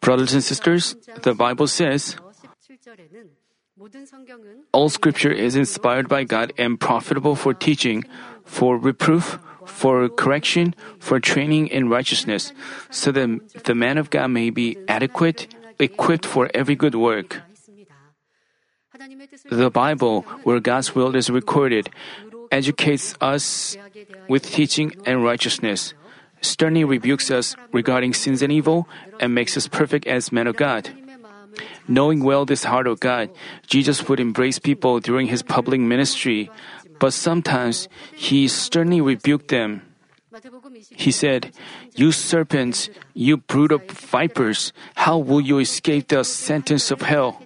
Brothers and sisters, the Bible says, all scripture is inspired by God and profitable for teaching, for reproof, for correction, for training in righteousness, so that the man of God may be adequate, equipped for every good work. The Bible, where God's will is recorded, educates us with teaching and righteousness sternly rebukes us regarding sins and evil, and makes us perfect as men of God. Knowing well this heart of God, Jesus would embrace people during his public ministry, but sometimes he sternly rebuked them. He said, You serpents, you brood of vipers, how will you escape the sentence of hell?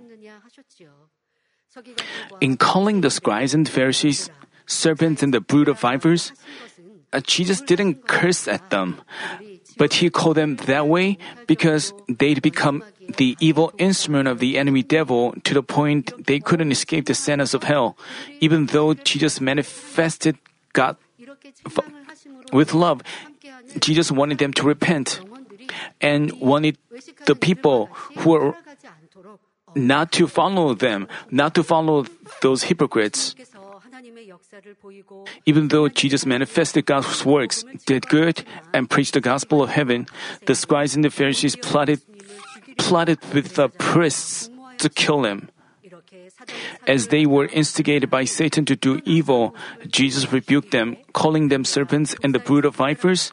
In calling the scribes and Pharisees serpents and the brood of vipers, uh, Jesus didn't curse at them, but he called them that way because they'd become the evil instrument of the enemy devil to the point they couldn't escape the sentence of hell, even though Jesus manifested God with love. Jesus wanted them to repent and wanted the people who are not to follow them, not to follow those hypocrites. Even though Jesus manifested God's works, did good, and preached the gospel of heaven, the scribes and the Pharisees plotted, plotted with the priests to kill him. As they were instigated by Satan to do evil, Jesus rebuked them, calling them serpents and the brood of vipers,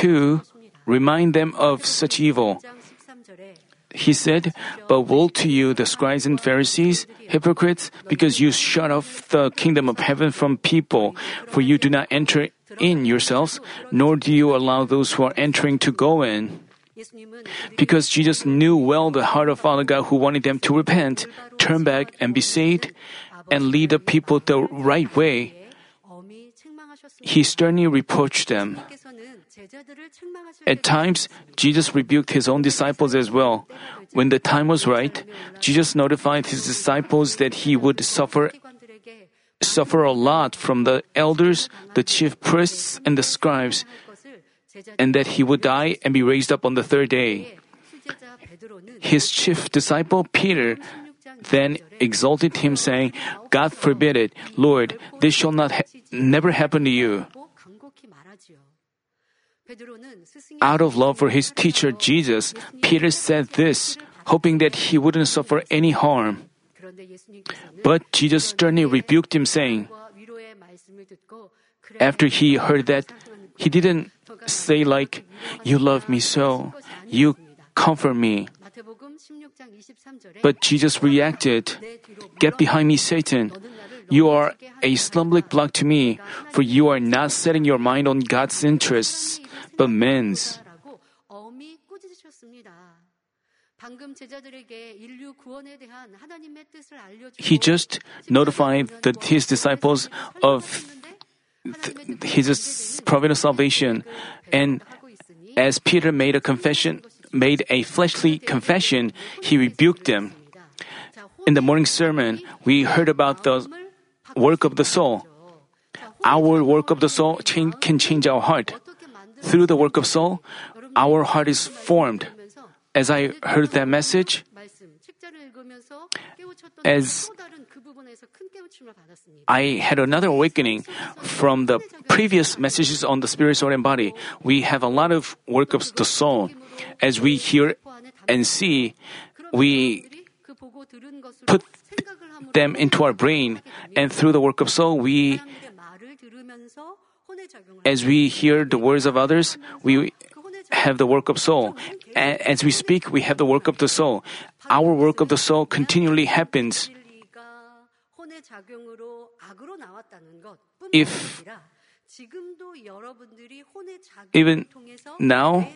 to remind them of such evil. He said, But woe to you, the scribes and Pharisees, hypocrites, because you shut off the kingdom of heaven from people, for you do not enter in yourselves, nor do you allow those who are entering to go in. Because Jesus knew well the heart of Father God who wanted them to repent, turn back, and be saved, and lead the people the right way he sternly reproached them. At times, Jesus rebuked his own disciples as well. When the time was right, Jesus notified his disciples that he would suffer suffer a lot from the elders, the chief priests, and the scribes, and that he would die and be raised up on the third day. His chief disciple Peter then exalted him, saying, God forbid it, Lord, this shall not ha- never happen to you. Out of love for his teacher Jesus, Peter said this, hoping that he wouldn't suffer any harm. But Jesus sternly rebuked him, saying, After he heard that, he didn't say, like, You love me so, you comfort me. But Jesus reacted, Get behind me, Satan. You are a stumbling block to me, for you are not setting your mind on God's interests, but men's. He just notified that his disciples of th- his providence salvation, and as Peter made a confession made a fleshly confession, he rebuked them. In the morning sermon, we heard about the work of the soul. Our work of the soul can change our heart. Through the work of soul, our heart is formed. As I heard that message, as I had another awakening from the previous messages on the spirit, soul, and body. We have a lot of work of the soul. As we hear and see, we put them into our brain, and through the work of soul, we, as we hear the words of others, we have the work of soul. As we speak, we have the work of the soul. Our work of the soul continually happens if even now,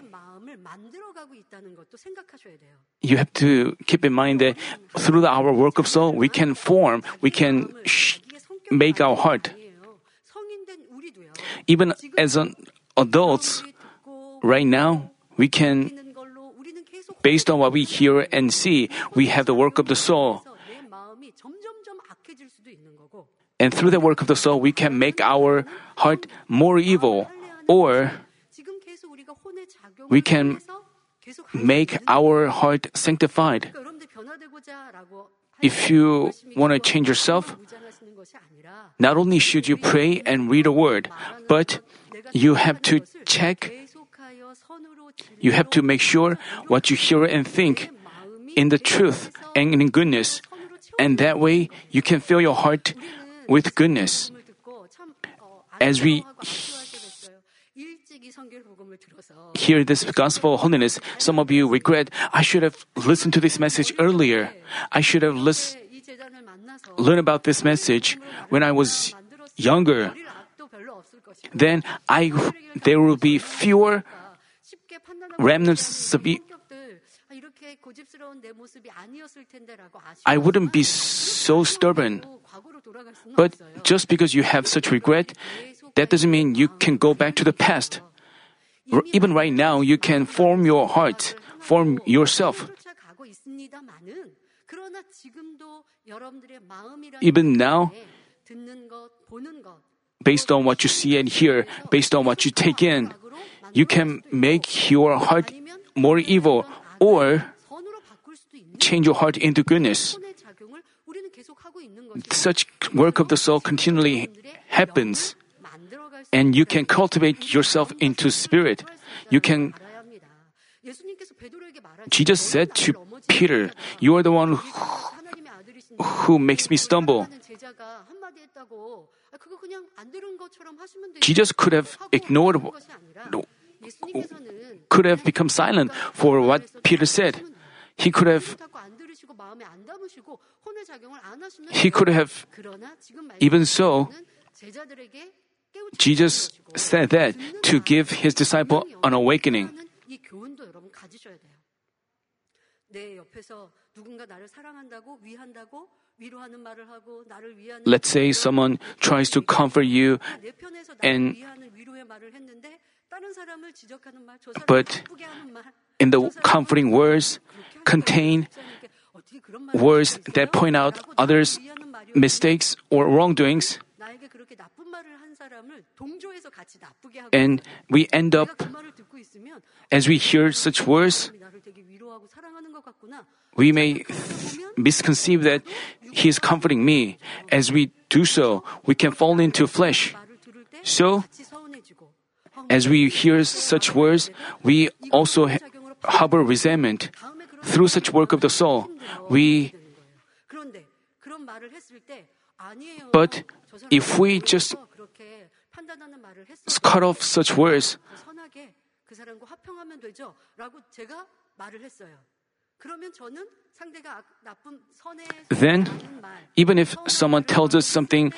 you have to keep in mind that through our work of soul, we can form, we can make our heart. Even as an adults, right now, we can, based on what we hear and see, we have the work of the soul. And through the work of the soul, we can make our heart more evil, or we can make our heart sanctified. If you want to change yourself, not only should you pray and read a word, but you have to check, you have to make sure what you hear and think in the truth and in goodness. And that way you can fill your heart with goodness. As we hear this gospel of holiness, some of you regret, I should have listened to this message earlier. I should have lis- learned about this message when I was younger. Then I, there will be fewer remnants I wouldn't be so stubborn. But just because you have such regret, that doesn't mean you can go back to the past. Even right now, you can form your heart, form yourself. Even now, based on what you see and hear, based on what you take in, you can make your heart more evil or change your heart into goodness. Such work of the soul continually happens, and you can cultivate yourself into spirit. You can. Jesus said to Peter, You are the one who, who makes me stumble. Jesus could have ignored, could have become silent for what Peter said. He could have he could have even so Jesus said that to give his disciple an awakening. Let's say someone tries to comfort you and but in the comforting words contain words that point out others' mistakes or wrongdoings. And we end up, as we hear such words, we may misconceive that He is comforting me. As we do so, we can fall into flesh. So, as we hear such words, we also harbor resentment. Through such work of the soul, we but if we just cut off such words, then, even if someone tells us something,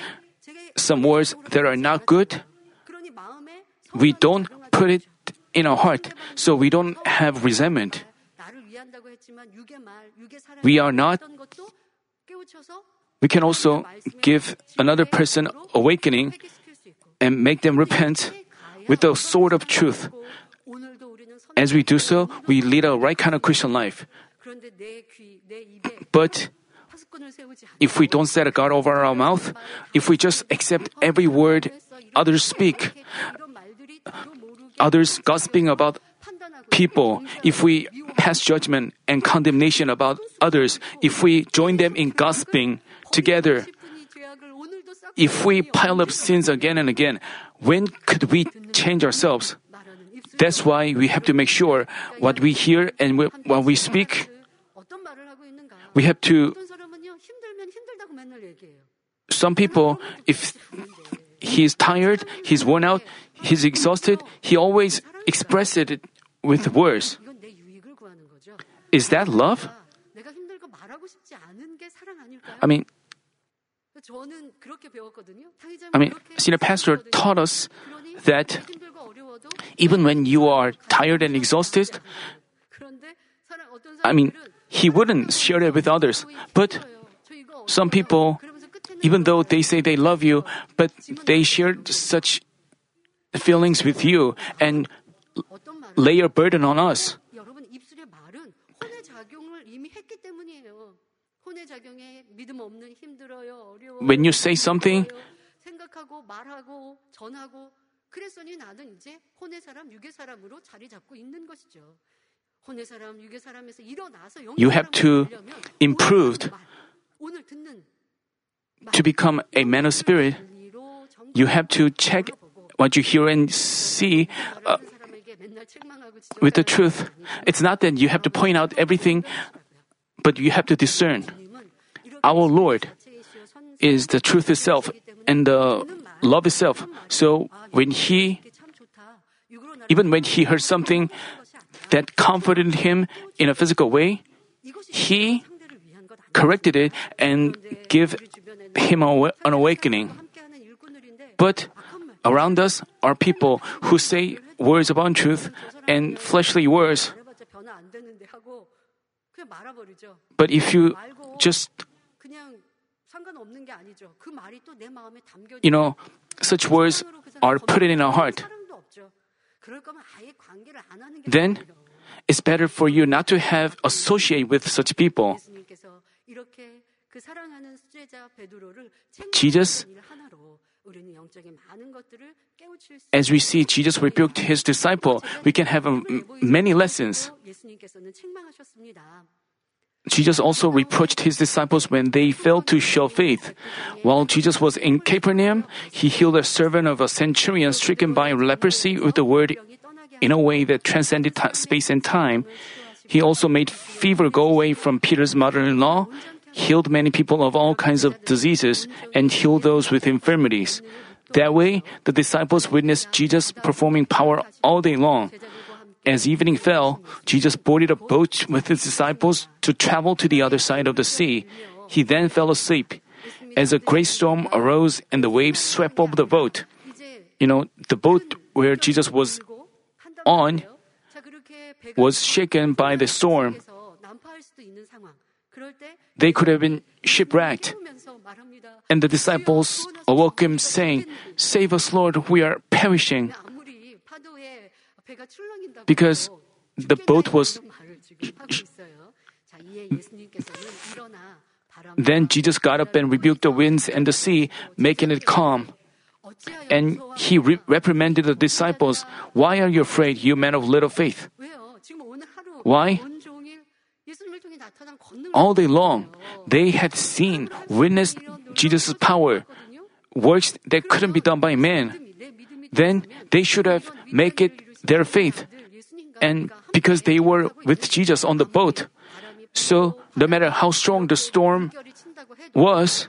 some words that are not good, we don't put it in our heart, so we don't have resentment. We are not we can also give another person awakening and make them repent with the sword of truth. As we do so, we lead a right kind of Christian life. But if we don't set a guard over our mouth, if we just accept every word others speak, others gossiping about people, if we pass judgment and condemnation about others, if we join them in gossiping, together. If we pile up sins again and again, when could we change ourselves? That's why we have to make sure what we hear and what we speak. We have to. Some people, if he's tired, he's worn out, he's exhausted, he always expresses it with words. Is that love? I mean, I mean, senior pastor taught us that even when you are tired and exhausted, I mean, he wouldn't share it with others. But some people, even though they say they love you, but they share such feelings with you and lay your burden on us. When you say something, 생각하고 말하고 전하고 그랬으니 나는 이제 혼의 사람, 육의 사람으로 자리 잡고 있는 것이죠. 혼의 사람, 육의 사람에서 일어나서 You have to improve 오늘 듣는 to become a man of spirit. 진리로 정말 You have to check what you hear and see uh, 다른 사람에게 맨날 책망하고 with the 지적하는 truth. 게 아니고 It's not that you have to point out everything, but you have to discern. our Lord is the truth itself and the love itself. So when he, even when he heard something that comforted him in a physical way, he corrected it and gave him an awakening. But around us are people who say words of untruth and fleshly words. But if you just you know, such words are put in our heart. Then it's better for you not to have associate with such people. Jesus, as we see Jesus rebuked his disciple, we can have um, many lessons. Jesus also reproached his disciples when they failed to show faith. While Jesus was in Capernaum, he healed a servant of a centurion stricken by leprosy with the word in a way that transcended t- space and time. He also made fever go away from Peter's mother-in-law, healed many people of all kinds of diseases, and healed those with infirmities. That way, the disciples witnessed Jesus performing power all day long. As evening fell, Jesus boarded a boat with his disciples to travel to the other side of the sea. He then fell asleep. As a great storm arose and the waves swept over the boat, you know, the boat where Jesus was on was shaken by the storm. They could have been shipwrecked. And the disciples awoke him, saying, Save us, Lord, we are perishing because the boat was. Then Jesus got up and rebuked the winds and the sea, making it calm. And he re- reprimanded the disciples Why are you afraid, you men of little faith? Why? All day long, they had seen, witnessed Jesus' power, works that couldn't be done by man. Then they should have made it their faith and because they were with Jesus on the boat. So, no matter how strong the storm was,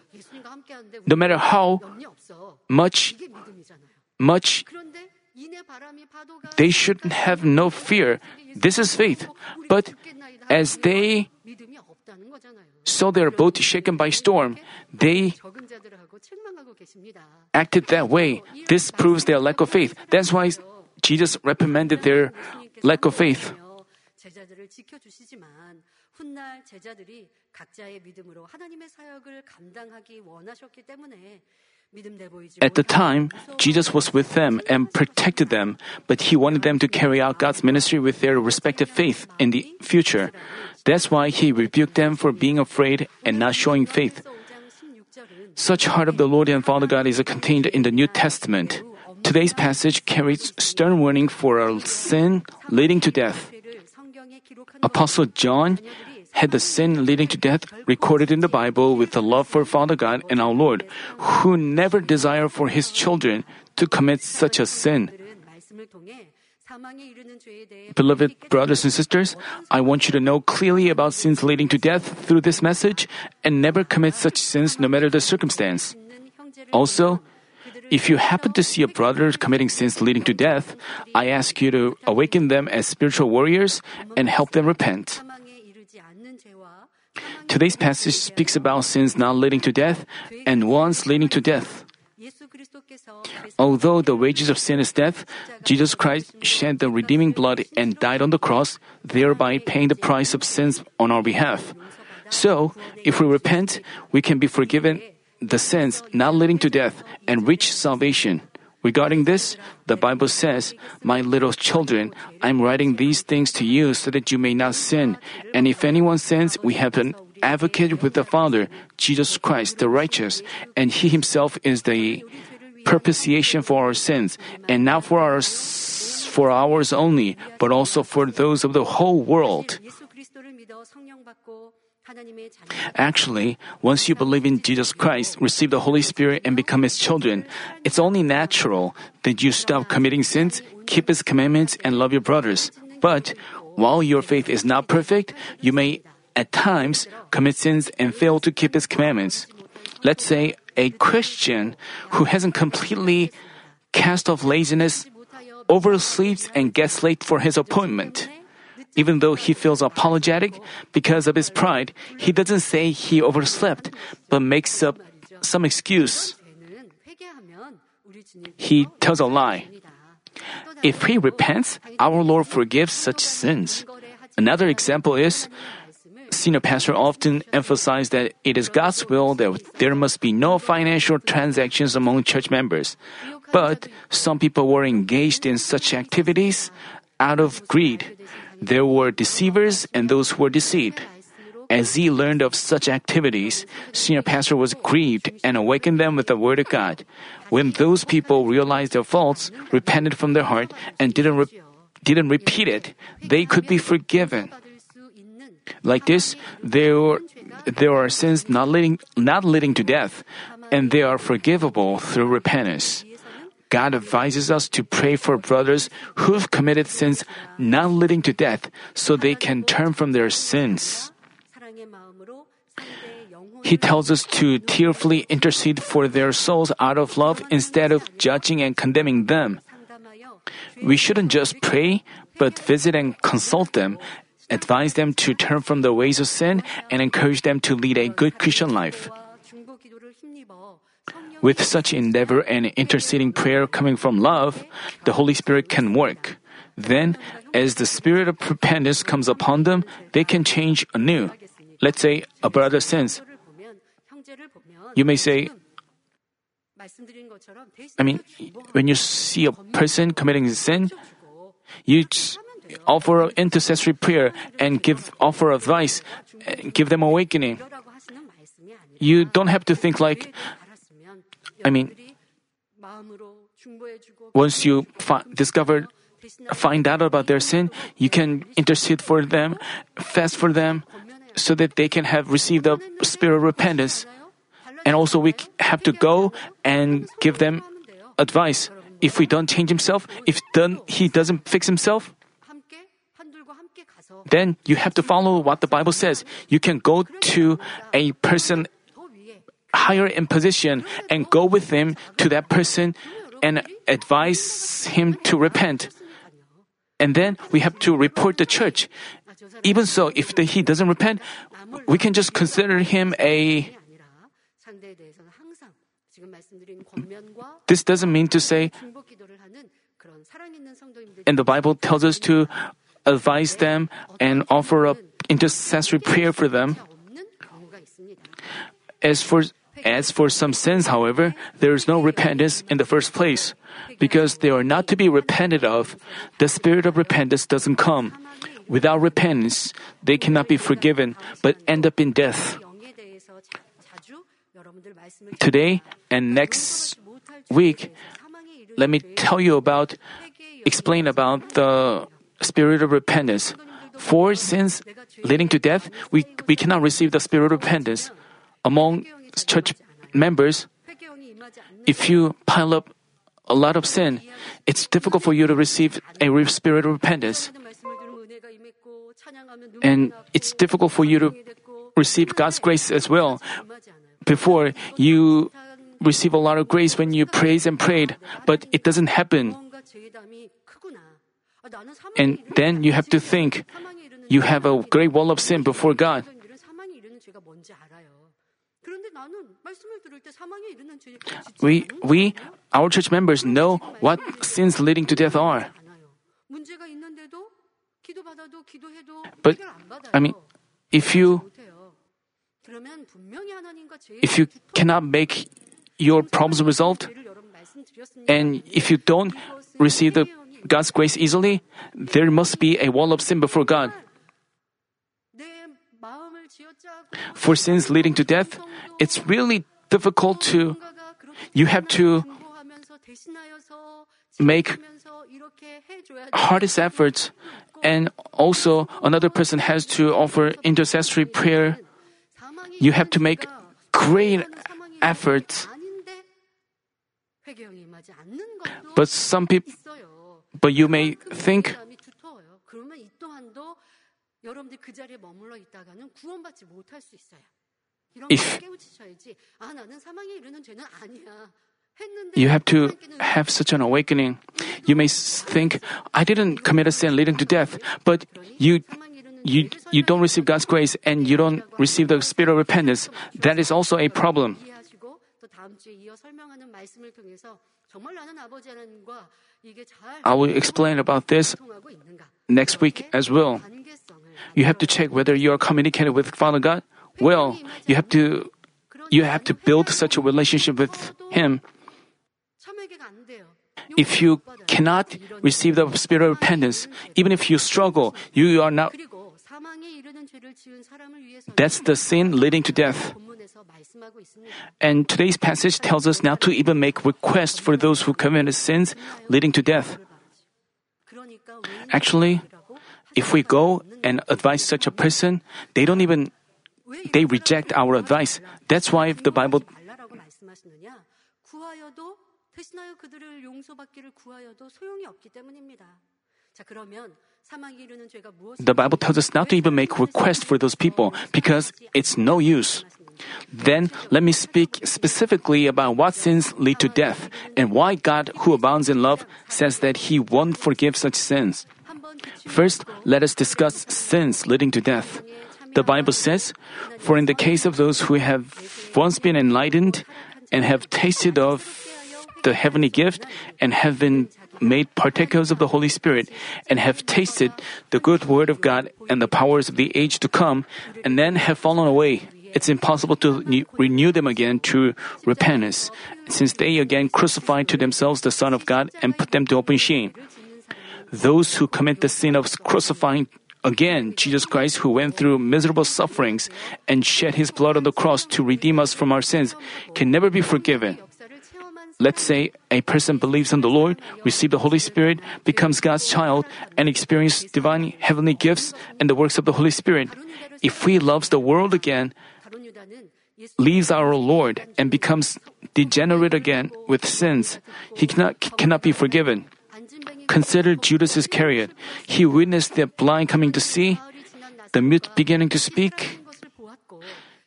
no matter how much, much, they shouldn't have no fear. This is faith. But as they saw their boat shaken by storm, they acted that way. This proves their lack of faith. That's why Jesus reprimanded their lack of faith. 제자들을 지켜주시지만 훗날 제자들이 각자의 믿음으로 하나님의 사역을 감당하기 원하셨기 때문에 믿음 내보이지 At the 못하고 time, Jesus was with them and protected them, but he wanted them to carry out God's ministry with their respective faith in the future. That's why he rebuked them for being afraid and not showing faith. 5장 16절은 Such heart of the Lord and Father God is contained in the New Testament. Today's passage carries stern warning for a sin leading to death. Apostle John had the sin leading to death recorded in the Bible with the love for Father God and our Lord, who never desire for his children to commit such a sin. Beloved brothers and sisters, I want you to know clearly about sins leading to death through this message and never commit such sins no matter the circumstance. Also, if you happen to see a brother committing sins leading to death, I ask you to awaken them as spiritual warriors and help them repent. Today's passage speaks about sins not leading to death and ones leading to death. Although the wages of sin is death, Jesus Christ shed the redeeming blood and died on the cross, thereby paying the price of sins on our behalf. So, if we repent, we can be forgiven the sins not leading to death and reach salvation. Regarding this, the Bible says, My little children, I'm writing these things to you so that you may not sin. And if anyone sins, we have an advocate with the Father, Jesus Christ, the righteous, and He Himself is the propitiation for our sins, and not for our for ours only, but also for those of the whole world. Actually, once you believe in Jesus Christ, receive the Holy Spirit, and become His children, it's only natural that you stop committing sins, keep His commandments, and love your brothers. But while your faith is not perfect, you may at times commit sins and fail to keep His commandments. Let's say a Christian who hasn't completely cast off laziness oversleeps and gets late for his appointment. Even though he feels apologetic because of his pride, he doesn't say he overslept, but makes up some excuse. He tells a lie. If he repents, our Lord forgives such sins. Another example is senior pastor often emphasized that it is God's will that there must be no financial transactions among church members. But some people were engaged in such activities out of greed. There were deceivers and those who were deceived. As he learned of such activities, senior pastor was grieved and awakened them with the word of God. When those people realized their faults, repented from their heart, and didn't, re- didn't repeat it, they could be forgiven. Like this, there, there are sins not leading, not leading to death, and they are forgivable through repentance. God advises us to pray for brothers who've committed sins not leading to death so they can turn from their sins. He tells us to tearfully intercede for their souls out of love instead of judging and condemning them. We shouldn't just pray, but visit and consult them, advise them to turn from the ways of sin, and encourage them to lead a good Christian life. With such endeavor and interceding prayer coming from love, the Holy Spirit can work. Then, as the spirit of repentance comes upon them, they can change anew. Let's say a brother sins. You may say, I mean, when you see a person committing sin, you offer intercessory prayer and give offer advice, give them awakening. You don't have to think like, I mean, once you fi- discover, find out about their sin, you can intercede for them, fast for them, so that they can have received the spirit of repentance. And also, we have to go and give them advice. If we don't change himself, if done, he doesn't fix himself, then you have to follow what the Bible says. You can go to a person higher in position and go with him to that person and advise him to repent. And then we have to report the church. Even so, if the, he doesn't repent, we can just consider him a. This doesn't mean to say, and the Bible tells us to advise them and offer up intercessory prayer for them. As for as for some sins, however, there is no repentance in the first place. Because they are not to be repented of, the spirit of repentance doesn't come. Without repentance, they cannot be forgiven, but end up in death. Today and next week, let me tell you about, explain about the spirit of repentance. For sins leading to death, we, we cannot receive the spirit of repentance. Among church members, if you pile up a lot of sin, it's difficult for you to receive a spirit of repentance. And it's difficult for you to receive God's grace as well. Before, you receive a lot of grace when you praise and prayed, but it doesn't happen. And then you have to think you have a great wall of sin before God. We, we, our church members know what sins leading to death are. But, I mean, if you, if you cannot make your problems resolved, and if you don't receive the, God's grace easily, there must be a wall of sin before God. For sins leading to death, it's really difficult to, you have to make hardest efforts. And also another person has to offer intercessory prayer. You have to make great efforts. But some people but you may think if you have to have such an awakening, you may think, I didn't commit a sin leading to death, but you you, you don't receive God's grace and you don't receive the spirit of repentance. That is also a problem. I will explain about this next week as well. You have to check whether you are communicating with Father God will, you have to you have to build such a relationship with him. If you cannot receive the spirit of repentance, even if you struggle, you are not that's the sin leading to death. And today's passage tells us not to even make requests for those who committed sins leading to death. Actually, if we go and advise such a person, they don't even they 이런 reject 사람을 our advice. That's why the Bible 말라라고 말씀하시느냐? 구하여도 대신하여 그들을 용서받기를 구하여도 소용이 없기 때문입니다. 자 그러면 사망에 이르는 죄가 무엇인지 the Bible tells us not to even make requests for those people because it's no use. Then let me speak specifically about what sins lead to death and why God, who abounds in love, says that He won't forgive such sins. 한번 비추고 First, let us discuss sins leading to death. The Bible says, For in the case of those who have once been enlightened and have tasted of the heavenly gift and have been made partakers of the Holy Spirit and have tasted the good word of God and the powers of the age to come and then have fallen away, it's impossible to renew them again to repentance, since they again crucified to themselves the Son of God and put them to open shame. Those who commit the sin of crucifying Again, Jesus Christ, who went through miserable sufferings and shed his blood on the cross to redeem us from our sins, can never be forgiven. Let's say a person believes in the Lord, receives the Holy Spirit, becomes God's child, and experiences divine heavenly gifts and the works of the Holy Spirit. If he loves the world again, leaves our Lord, and becomes degenerate again with sins, he cannot, cannot be forgiven. Consider Judas Iscariot. He witnessed the blind coming to see, the mute beginning to speak.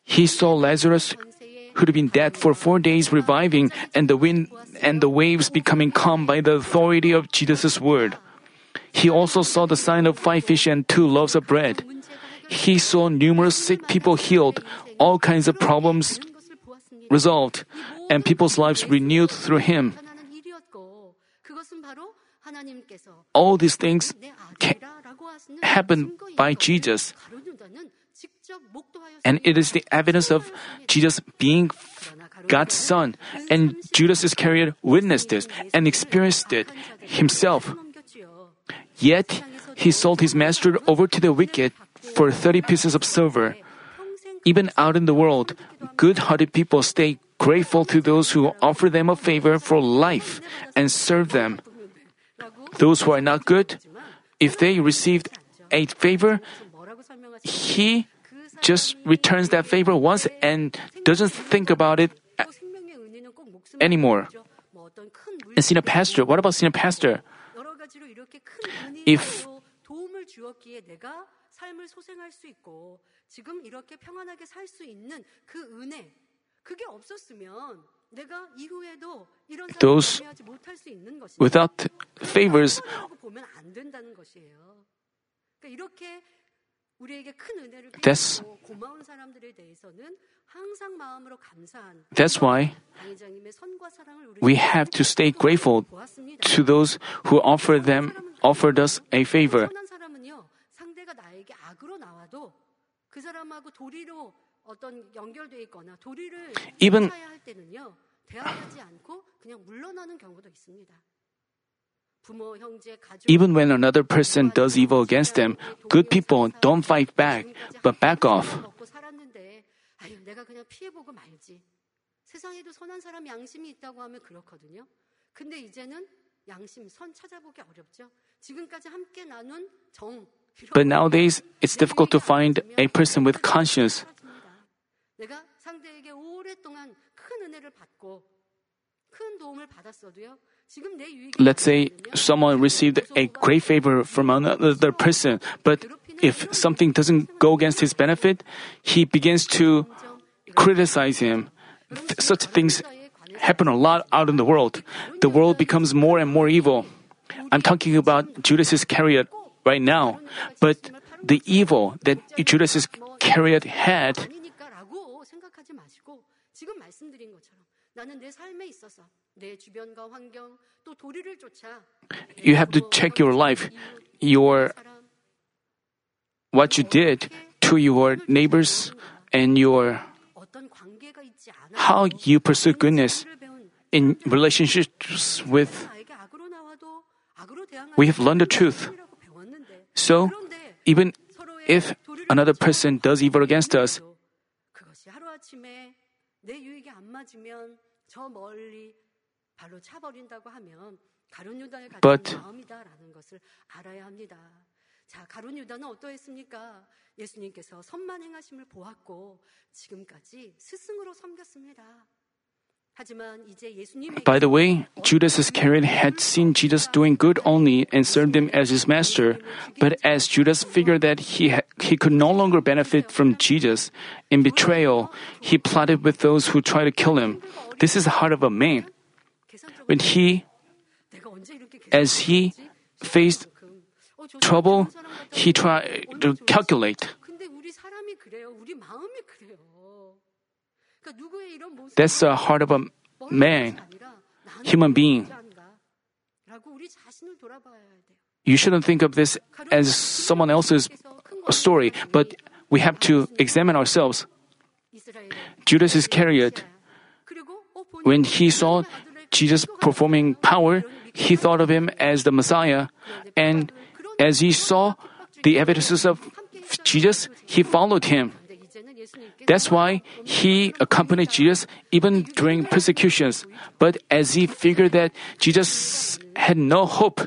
He saw Lazarus, who'd been dead for four days, reviving, and the wind and the waves becoming calm by the authority of Jesus' word. He also saw the sign of five fish and two loaves of bread. He saw numerous sick people healed, all kinds of problems resolved, and people's lives renewed through him. All these things happened by Jesus. And it is the evidence of Jesus being God's Son. And Judas Iscariot witnessed this and experienced it himself. Yet, he sold his master over to the wicked for 30 pieces of silver. Even out in the world, good hearted people stay grateful to those who offer them a favor for life and serve them. Those who are not good, if they received a favor, he just returns that favor once and doesn't think about it anymore. And senior pastor, what about senior pastor? If those without favors that's, that's why we have to stay grateful to those who offered them offered us a favor. Even even when another person does evil against them, good people don't fight back, but back off. But nowadays, it's difficult to find a person with conscience. 사라집니다. 내가 상대에게 오랫동안 큰 은혜를 받고 큰 도움을 받았어도요. 지금 내 유익이 Let's say 아니거든요. someone received a great favor from another person, but if something doesn't go against his benefit, he begins to criticize him. Th- Such things happen a lot out in the world. The world becomes more and more evil. I'm talking about Judas Iscariot right now, but the evil that Judas Iscariot had You have to check your life, your what you did to your neighbors and your how you pursue goodness in relationships with we have learned the truth. So, even if another person does evil against us, 그것이 하루아침에 내 유익에 안 맞으면 저 멀리 발로 차버린다고 하면 가룟 유다의 같은 But- 마음이다라는 것을 알아야 합니다. 자, 가룟 유다는 어떠했습니까? 예수님께서 선만 행하심을 보았고 지금까지 스승으로 섬겼습니다. 하지만 이제 예수님의 by the way, Judas Iscariot had seen Jesus doing good only and served him as his master. But as Judas figured that he ha- he could no longer benefit from Jesus. In betrayal, he plotted with those who tried to kill him. This is the heart of a man. When he, as he faced trouble, he tried to calculate. That's the heart of a man, human being. You shouldn't think of this as someone else's story, but we have to examine ourselves. Judas Iscariot, when he saw Jesus performing power, he thought of him as the Messiah, and as he saw the evidences of Jesus, he followed him. That's why he accompanied Jesus even during persecutions. But as he figured that Jesus had no hope,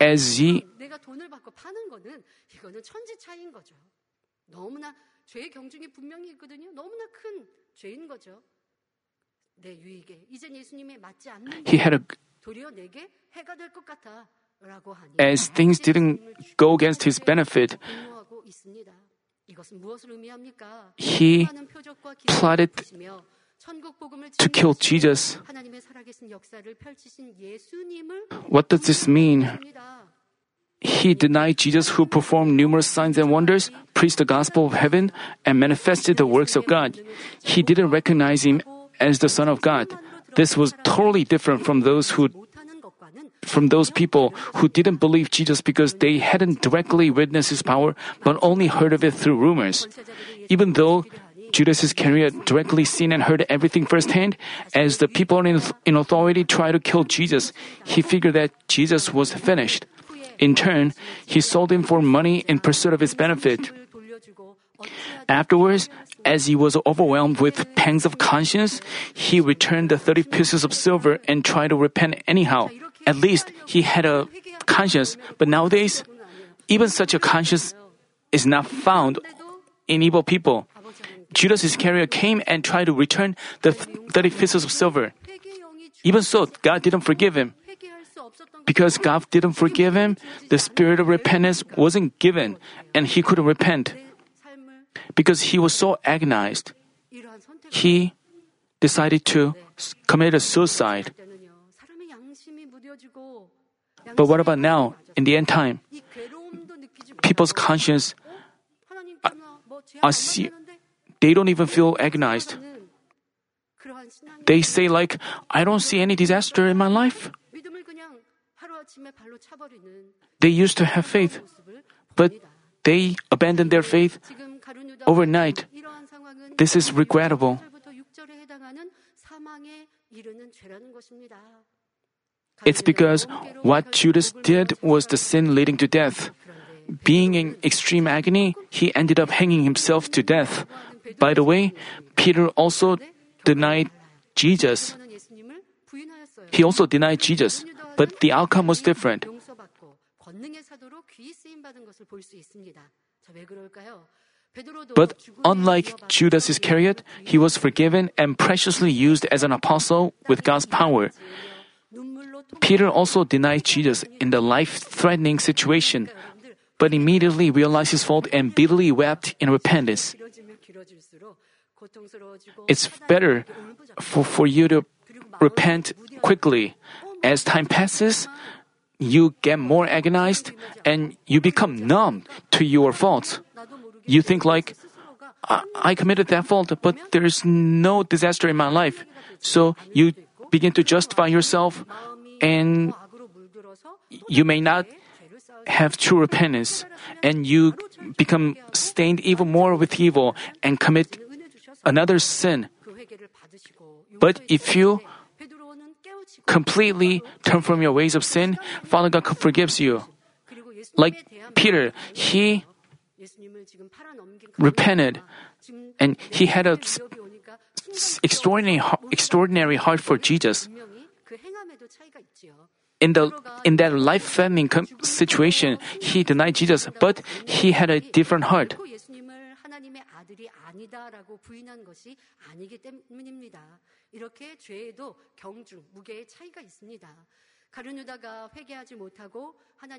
as he He had a as things didn't go against his benefit, he plotted to kill Jesus. What does this mean? He denied Jesus, who performed numerous signs and wonders, preached the gospel of heaven, and manifested the works of God. He didn't recognize him as the Son of God. This was totally different from those who from those people who didn't believe Jesus because they hadn't directly witnessed his power but only heard of it through rumors. Even though Judas Iscariot directly seen and heard everything firsthand, as the people in, in authority tried to kill Jesus, he figured that Jesus was finished. In turn, he sold him for money in pursuit of his benefit. Afterwards, as he was overwhelmed with pangs of conscience, he returned the 30 pieces of silver and tried to repent anyhow. At least he had a conscience, but nowadays, even such a conscience is not found in evil people. Judas Iscariot came and tried to return the 30 pieces of silver. Even so, God didn't forgive him. Because God didn't forgive him, the spirit of repentance wasn't given, and he couldn't repent. Because he was so agonized, he decided to commit a suicide. But what about now, in the end time? People's conscience are, are, they don't even feel agonized. They say, like, I don't see any disaster in my life. They used to have faith, but they abandoned their faith overnight. This is regrettable. It's because what Judas did was the sin leading to death. Being in extreme agony, he ended up hanging himself to death. By the way, Peter also denied Jesus. He also denied Jesus, but the outcome was different. But unlike Judas Iscariot, he was forgiven and preciously used as an apostle with God's power. Peter also denied Jesus in the life threatening situation, but immediately realized his fault and bitterly wept in repentance. It's better for, for you to repent quickly. As time passes, you get more agonized and you become numb to your faults. You think like, I, I committed that fault, but there's no disaster in my life. So you begin to justify yourself and you may not have true repentance and you become stained even more with evil and commit Another sin. But if you completely turn from your ways of sin, Father God forgives you. Like Peter, he repented and he had an extraordinary, extraordinary heart for Jesus. In, the, in that life threatening situation, he denied Jesus, but he had a different heart. 아니다라고 부인한 것이 아니기 때문입니다. 이렇게 죄에도 경중, 무게의 차이가 있습니다.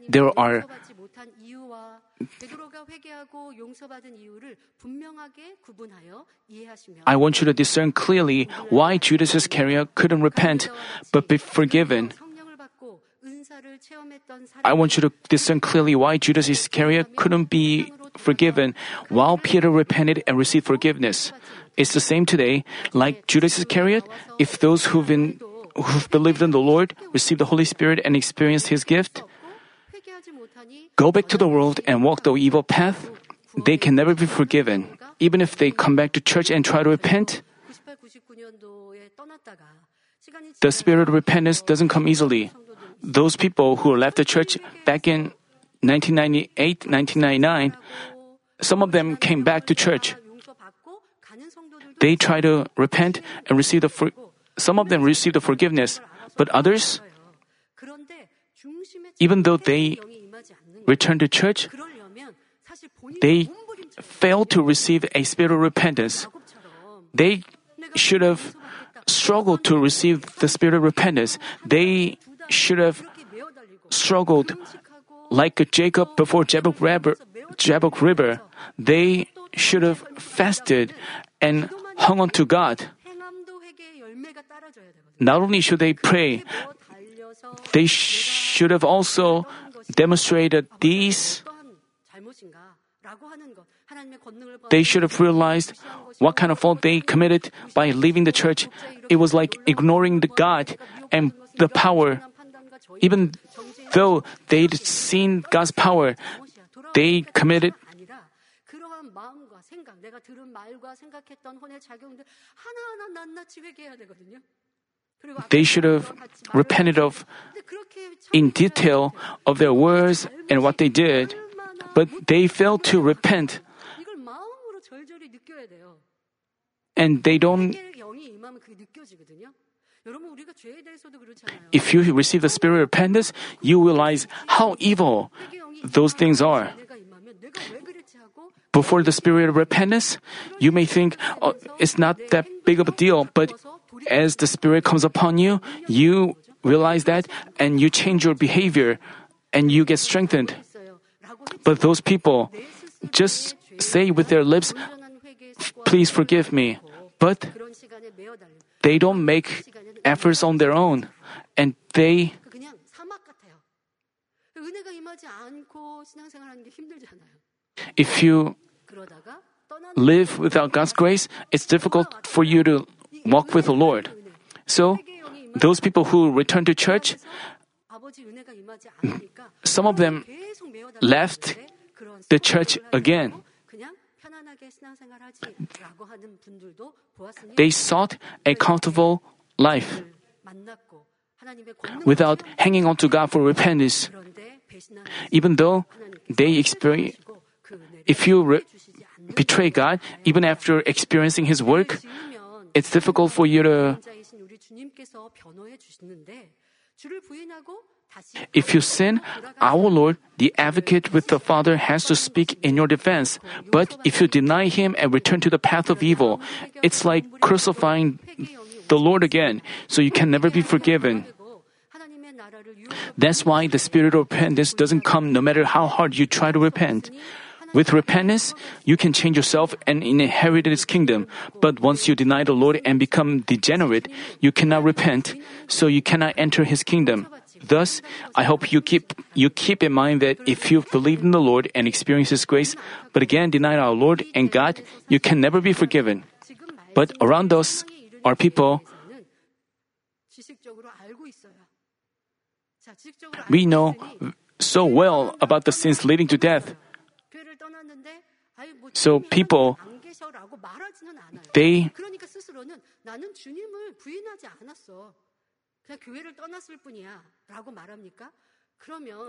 There are I want you to discern clearly why Judas Iscariot couldn't repent but be forgiven. I want you to discern clearly why Judas Iscariot couldn't be forgiven while Peter repented and received forgiveness. It's the same today. Like Judas Iscariot, if those who've been who've believed in the Lord, received the Holy Spirit, and experienced His gift, go back to the world and walk the evil path, they can never be forgiven. Even if they come back to church and try to repent, the spirit of repentance doesn't come easily. Those people who left the church back in 1998, 1999, some of them came back to church. They try to repent and receive the some of them received forgiveness, but others, even though they returned to church, they failed to receive a spirit of repentance. They should have struggled to receive the spirit of repentance. They should have struggled like Jacob before Jabbok River. Jabbok River. They should have fasted and hung on to God Not only should they pray, 메어 달려서 they should have also demonstrated these. 어떠한 잘못인가라고 하는 것 하나님의 권능을 They should have realized what kind of fault they committed by leaving the church. It was like ignoring the God and the power. Even though they'd seen God's power, they committed 아니라 그러한 마음과 생각, 내가 들은 말과 생각했던 혼의 작용들 하나하나 낱낱이 회개해야 되거든요. they should have repented of in detail of their words and what they did, but they failed to repent. And they don't. If you receive the spirit of repentance, you realize how evil those things are. Before the spirit of repentance, you may think oh, it's not that big of a deal, but as the Spirit comes upon you, you realize that and you change your behavior and you get strengthened. But those people just say with their lips, Please forgive me. But they don't make efforts on their own and they if you live without God's grace, it's difficult for you to walk with the Lord. So, those people who return to church, some of them left the church again. They sought a comfortable life without hanging on to God for repentance. Even though they experience, if you re- betray God, even after experiencing His work, it's difficult for you to. If you sin, our Lord, the advocate with the Father, has to speak in your defense. But if you deny him and return to the path of evil, it's like crucifying the Lord again, so you can never be forgiven. That's why the spirit of repentance doesn't come no matter how hard you try to repent. With repentance, you can change yourself and inherit His kingdom. But once you deny the Lord and become degenerate, you cannot repent, so you cannot enter His kingdom. Thus, I hope you keep you keep in mind that if you've believed in the Lord and experienced His grace, but again denied our Lord and God, you can never be forgiven. But around us are people. We know so well about the sins leading to death. So people, they,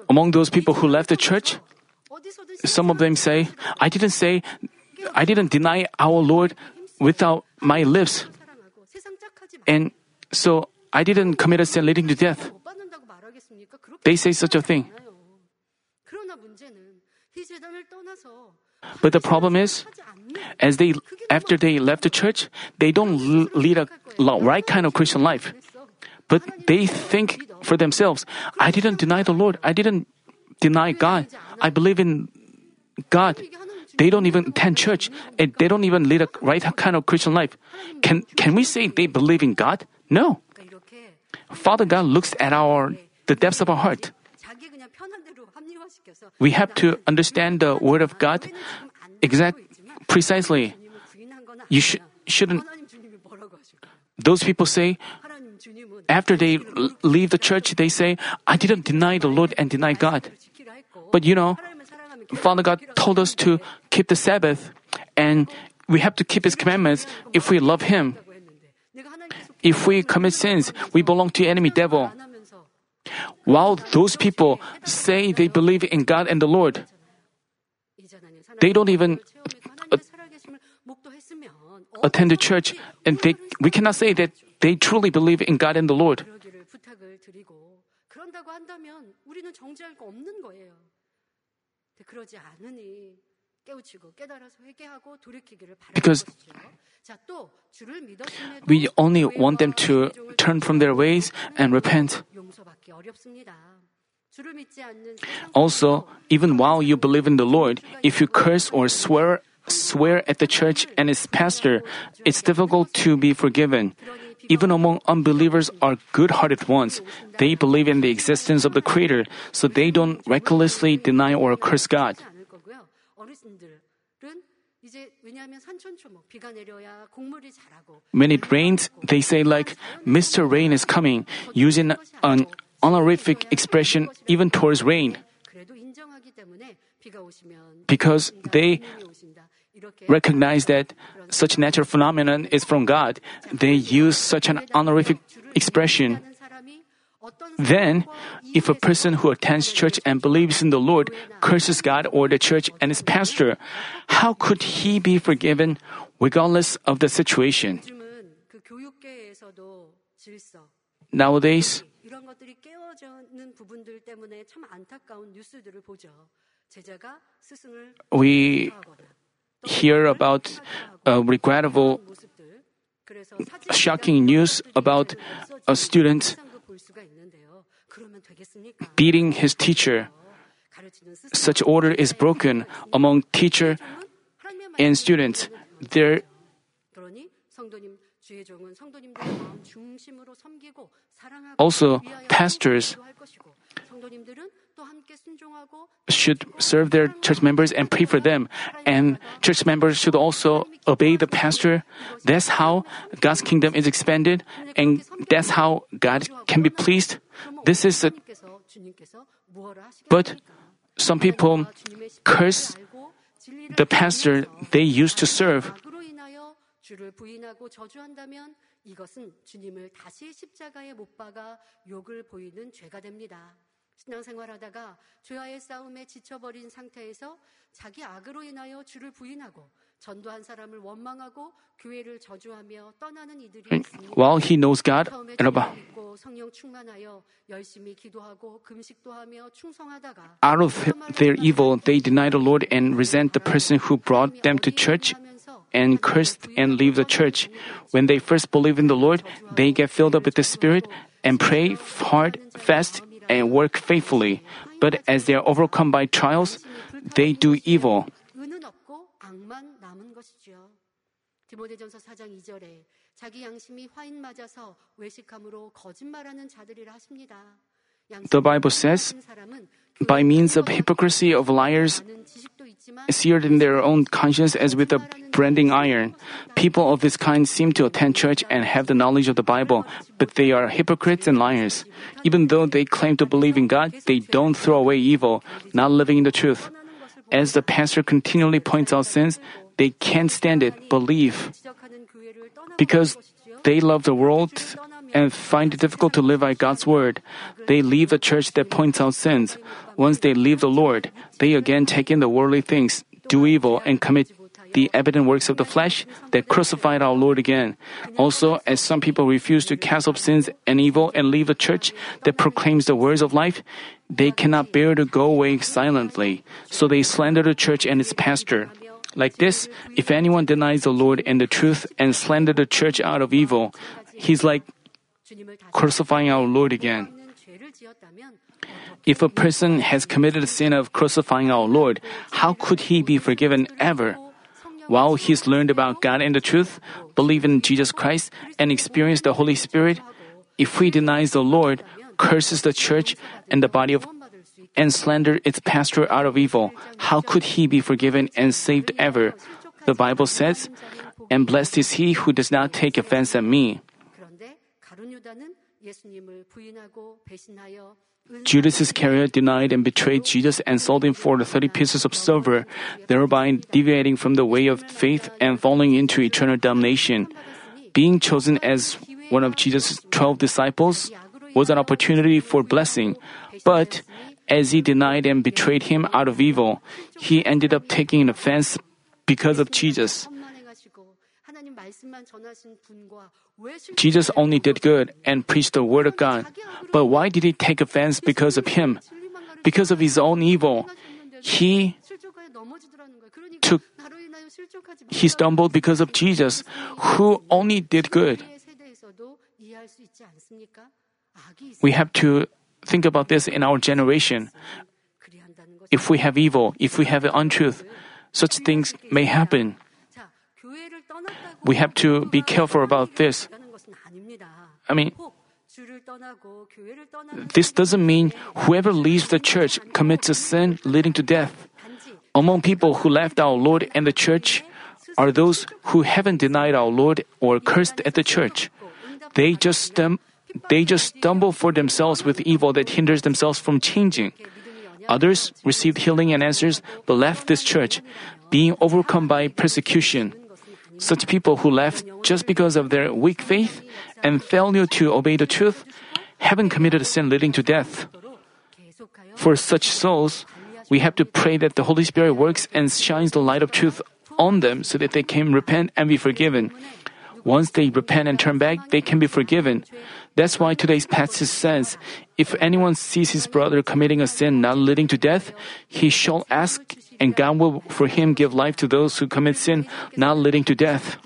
among those people who left the church, some of them say, I didn't say, I didn't deny our Lord without my lips. And so I didn't commit a sin leading to death. They say such a thing. But the problem is, as they after they left the church, they don't lead a right kind of Christian life. But they think for themselves, I didn't deny the Lord. I didn't deny God. I believe in God. They don't even attend church and they don't even lead a right kind of Christian life. Can can we say they believe in God? No. Father God looks at our the depths of our heart we have to understand the Word of God exact, precisely. You sh- shouldn't. Those people say, after they leave the church, they say, I didn't deny the Lord and deny God. But you know, Father God told us to keep the Sabbath and we have to keep His commandments if we love Him. If we commit sins, we belong to enemy devil. 안 하면서 While those people say they believe in God and the Lord, 이전하는 They don't even 하나님의 살아계심을 목도했으면 attend the church, and they, we cannot say that they truly believe in God and the Lord. 그러기를 부탁을 드리고 그런다고 한다면 우리는 정지할 거 없는 거예요. 근데 그러지 않으니 because we only want them to turn from their ways and repent. Also, even while you believe in the Lord, if you curse or swear swear at the church and its pastor, it's difficult to be forgiven. Even among unbelievers are good-hearted ones. They believe in the existence of the Creator, so they don't recklessly deny or curse God. When it rains, they say like, Mr. Rain is coming, using an honorific expression even towards rain. Because they recognize that such natural phenomenon is from God, they use such an honorific expression. Then, if a person who attends church and believes in the Lord curses God or the church and its pastor, how could he be forgiven regardless of the situation? Nowadays, we hear about regrettable, shocking news about a student beating his teacher. Such order is broken among teacher and student. There also, pastors 기도할 것이고 성도님들은 또 함께 순종하고 should serve their church members and pray for them. And church members should also obey the pastor. That's how God's kingdom is expanded, and that's how God can be pleased. This is a, 주님께서 주님께서 무엇라 but some people curse the pastor they used to serve. 악으로 인하여 주를 부인하고 저주한다면 이것은 주님을 다시 십자가에 못 박아 욕을 보이는 죄가 됩니다. 신앙생활하다가 죄와의 싸움에 지쳐버린 상태에서 자기 악으로 인하여 주를 부인하고 전도한 사람을 원망하고 교회를 저주하며 떠나는 이들이 있습니다. While he knows God 처음에 and about, 주님을 믿고 성령 충만하여 열심히 기도하고 금식도 하며 충성하다가 out of their evil, they deny the Lord and resent the person who brought them to church and cursed and leave the church. When they first believe in the Lord, they get filled up with the Spirit and pray hard, fast, and work faithfully. But as they are overcome by trials, they do evil. 은은 없고 악만 남은 것이지요. 디모데전서 4장 2절에 자기 양심이 화인 맞아서 외식함으로 거짓말하는 자들이라 하십니다. The Bible says, by means of hypocrisy of liars seared in their own conscience as with a branding iron. People of this kind seem to attend church and have the knowledge of the Bible, but they are hypocrites and liars. Even though they claim to believe in God, they don't throw away evil, not living in the truth. As the pastor continually points out sins, they can't stand it, believe. Because they love the world and find it difficult to live by God's word. They leave the church that points out sins. Once they leave the Lord, they again take in the worldly things, do evil, and commit the evident works of the flesh that crucified our Lord again. Also, as some people refuse to cast off sins and evil and leave the church that proclaims the words of life, they cannot bear to go away silently, so they slander the church and its pastor. Like this, if anyone denies the Lord and the truth and slander the church out of evil, he's like crucifying our Lord again. If a person has committed the sin of crucifying our Lord, how could he be forgiven ever? While he's learned about God and the truth, believe in Jesus Christ, and experience the Holy Spirit, if he denies the Lord, curses the church and the body of and slander its pastor out of evil, how could he be forgiven and saved ever? The Bible says, And blessed is he who does not take offense at me. Judas Iscariot denied and betrayed Jesus and sold him for the 30 pieces of silver, thereby deviating from the way of faith and falling into eternal damnation. Being chosen as one of Jesus' 12 disciples was an opportunity for blessing, but as he denied and betrayed him out of evil, he ended up taking an offense because of Jesus. Jesus only did good and preached the word of God. But why did he take offense because of him? Because of his own evil. He took he stumbled because of Jesus, who only did good. We have to think about this in our generation. If we have evil, if we have untruth, such things may happen. We have to be careful about this. I mean, this doesn't mean whoever leaves the church commits a sin leading to death. Among people who left our Lord and the church are those who haven't denied our Lord or cursed at the church. They just stum- they just stumble for themselves with evil that hinders themselves from changing. Others received healing and answers but left this church, being overcome by persecution. Such people who left just because of their weak faith and failure to obey the truth haven't committed a sin leading to death. For such souls, we have to pray that the Holy Spirit works and shines the light of truth on them so that they can repent and be forgiven. Once they repent and turn back, they can be forgiven. That's why today's passage says, if anyone sees his brother committing a sin not leading to death, he shall ask, and God will for him give life to those who commit sin not leading to death.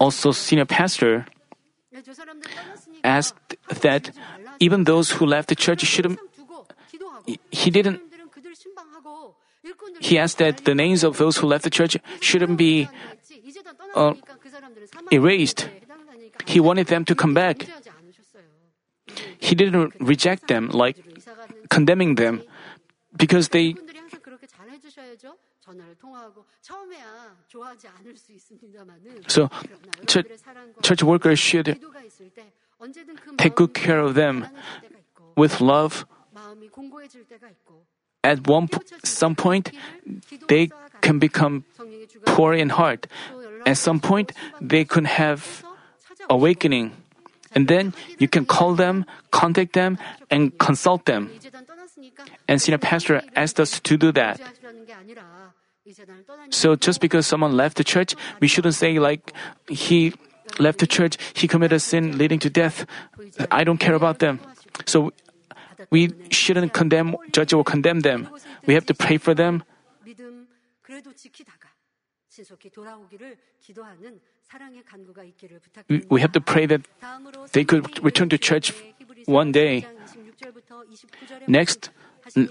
Also, senior pastor asked that even those who left the church shouldn't. He didn't. He asked that the names of those who left the church shouldn't be uh, erased. He wanted them to come back. He didn't reject them, like condemning them, because they. So, church, church workers should take good care of them with love. At one some point, they can become poor in heart. At some point, they could have awakening. And then you can call them, contact them, and consult them. And senior pastor asked us to do that. So just because someone left the church, we shouldn't say like he left the church, he committed sin leading to death. I don't care about them. So we shouldn't condemn, judge or condemn them. We have to pray for them we have to pray that they could return to church one day. Next,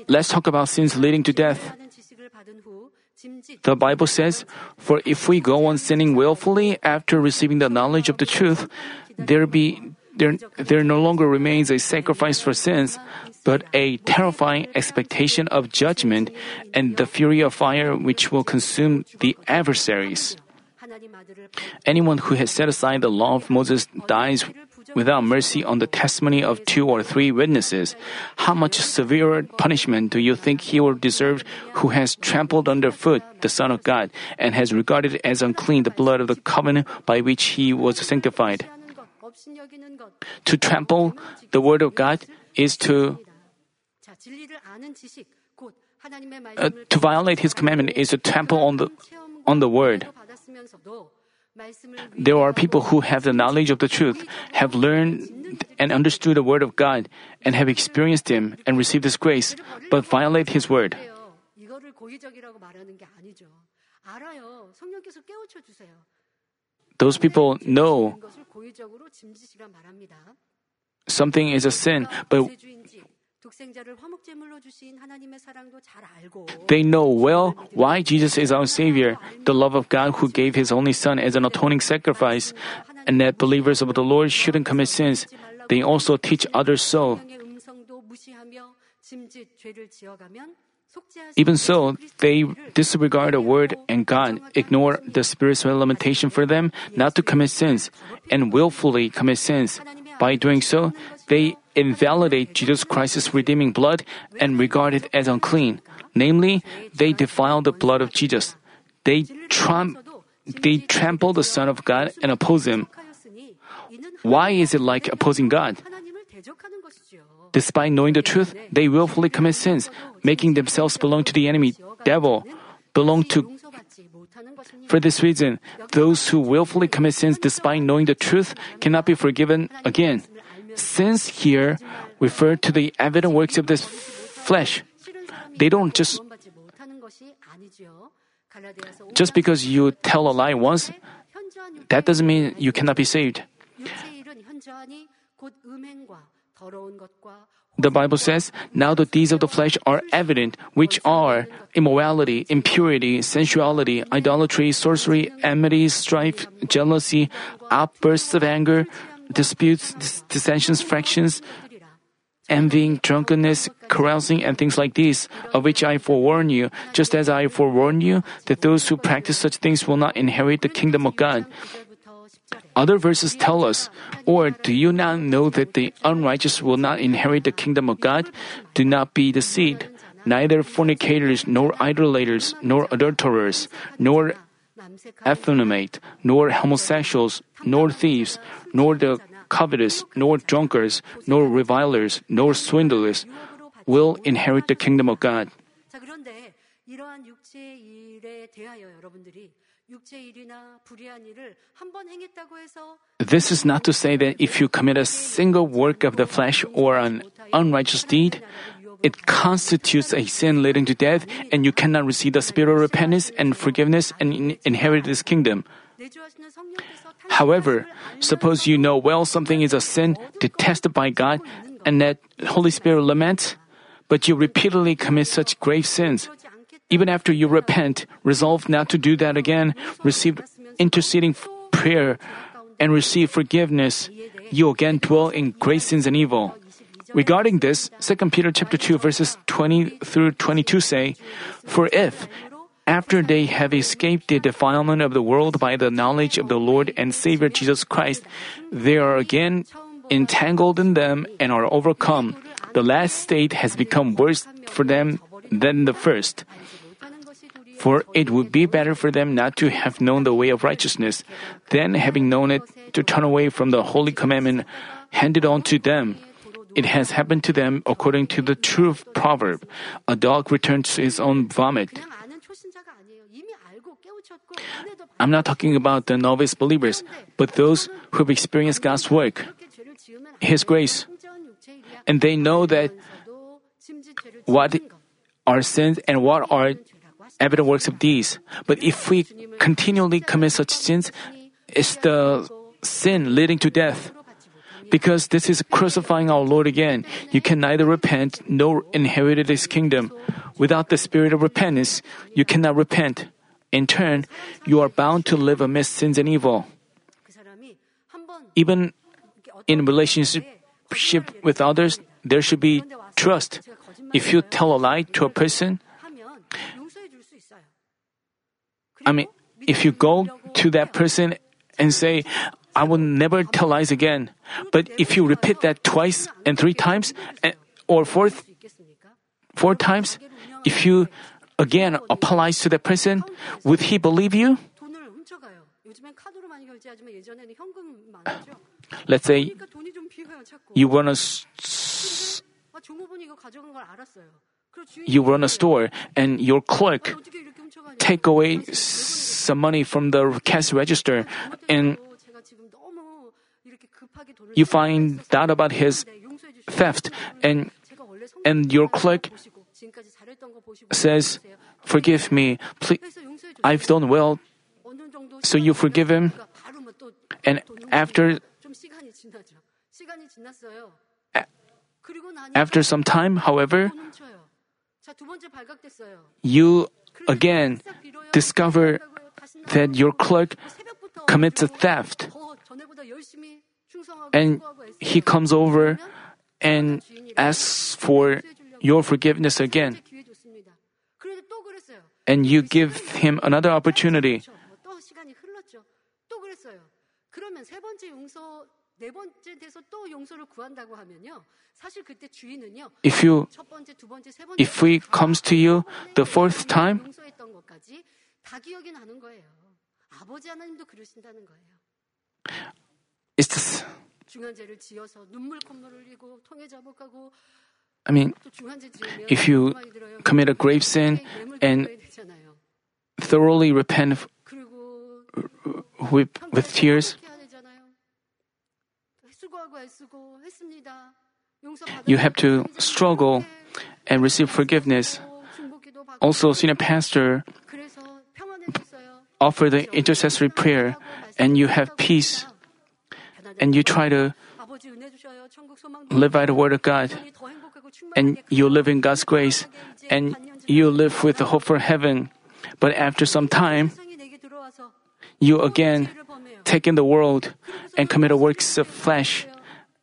let's talk about sins leading to death. The Bible says, For if we go on sinning willfully after receiving the knowledge of the truth, there be there, there no longer remains a sacrifice for sins, but a terrifying expectation of judgment and the fury of fire which will consume the adversaries. Anyone who has set aside the law of Moses dies without mercy on the testimony of two or three witnesses. How much severer punishment do you think he will deserve who has trampled underfoot the Son of God and has regarded as unclean the blood of the covenant by which he was sanctified? To trample the word of God is to uh, to violate his commandment is to trample on the, on the word. There are people who have the knowledge of the truth, have learned and understood the word of God, and have experienced Him and received His grace, but violate His word. Those people know something is a sin, but they know well why Jesus is our Savior, the love of God who gave His only Son as an atoning sacrifice, and that believers of the Lord shouldn't commit sins. They also teach others so. Even so, they disregard the word and God, ignore the spiritual limitation for them not to commit sins, and willfully commit sins. By doing so, they invalidate Jesus Christ's redeeming blood and regard it as unclean. Namely, they defile the blood of Jesus. They, tram- they trample the Son of God and oppose Him. Why is it like opposing God? Despite knowing the truth, they willfully commit sins, making themselves belong to the enemy, devil, belong to for this reason, those who willfully commit sins despite knowing the truth cannot be forgiven again. Sins here refer to the evident works of this flesh. They don't just just because you tell a lie once, that doesn't mean you cannot be saved. The Bible says, Now the deeds of the flesh are evident, which are immorality, impurity, sensuality, idolatry, sorcery, enmity, strife, jealousy, outbursts of anger, disputes, dis- dissensions, fractions, envying, drunkenness, carousing, and things like these, of which I forewarn you, just as I forewarn you that those who practice such things will not inherit the kingdom of God. Other verses tell us, Or do you not know that the unrighteous will not inherit the kingdom of God? Do not be deceived. Neither fornicators, nor idolaters, nor adulterers, nor effeminate, nor homosexuals, nor thieves, nor the covetous, nor drunkards, nor revilers, nor swindlers will inherit the kingdom of God. 자 그런데 이러한 육체의 일에 대하여 여러분들이 육체의 일이나 불의한 일을 한 번 행했다고 해서 This is not to say that if you commit a single work of the flesh or an unrighteous deed, it constitutes a sin leading to death, and you cannot receive the spirit of repentance and forgiveness and in- inherit this kingdom. However, suppose you know well something is a sin detested by God and that Holy Spirit laments, but you repeatedly commit such grave sins. Even after you repent, resolve not to do that again, receive interceding prayer, and receive forgiveness, you again dwell in great sins and evil. Regarding this, 2 Peter chapter 2 verses 20 through 22 say, For if, after they have escaped the defilement of the world by the knowledge of the Lord and Savior Jesus Christ, they are again entangled in them and are overcome. The last state has become worse for them than the first. For it would be better for them not to have known the way of righteousness, than having known it, to turn away from the holy commandment handed on to them. It has happened to them according to the true proverb a dog returns to his own vomit. I'm not talking about the novice believers, but those who've experienced God's work, His grace. And they know that what are sins and what are evident works of these. But if we continually commit such sins, it's the sin leading to death. Because this is crucifying our Lord again. You can neither repent nor inherit his kingdom. Without the spirit of repentance, you cannot repent. In turn, you are bound to live amidst sins and evil. Even in relationship with others, there should be trust. If you tell a lie to a person, I mean, if you go to that person and say, I will never tell lies again, but if you repeat that twice and three times, eh, or fourth, four times, if you again applies to the person, would he believe you? Let's say you run a you run a store and your clerk take away some money from the cash register and you find out about his theft and and your clerk says, Forgive me. Please, I've done well. So you forgive him. And after, after some time, however, you again discover that your clerk commits a theft. And he comes over and asks for your forgiveness 세 again. 번째 기회 줬습니다. 그래도 또 그랬어요. And you give him another opportunity. 그렇죠. 뭐또 시간이 흘렀죠. 또 그랬어요. 그러면 세 번째 용서 네 번째 돼서 또 용서를 구한다고 하면요. 사실 그때 주인은요. If you 첫 번째, 두 번째, 세 번째 if we comes to you the fourth time, 용서했던 것까지 다 기억이 나는 거예요. 아버지 하나님도 그러신다는 거예요. it's this, 중한 죄를 지어서 눈물 콧물 흘리고 통해 자복하고 I mean, if you commit a grave sin and thoroughly repent uh, with, with tears, you have to struggle and receive forgiveness. Also, senior pastor offer the intercessory prayer, and you have peace, and you try to live by the word of God and you live in God's grace, and you live with the hope for heaven. But after some time, you again take in the world and commit works of flesh.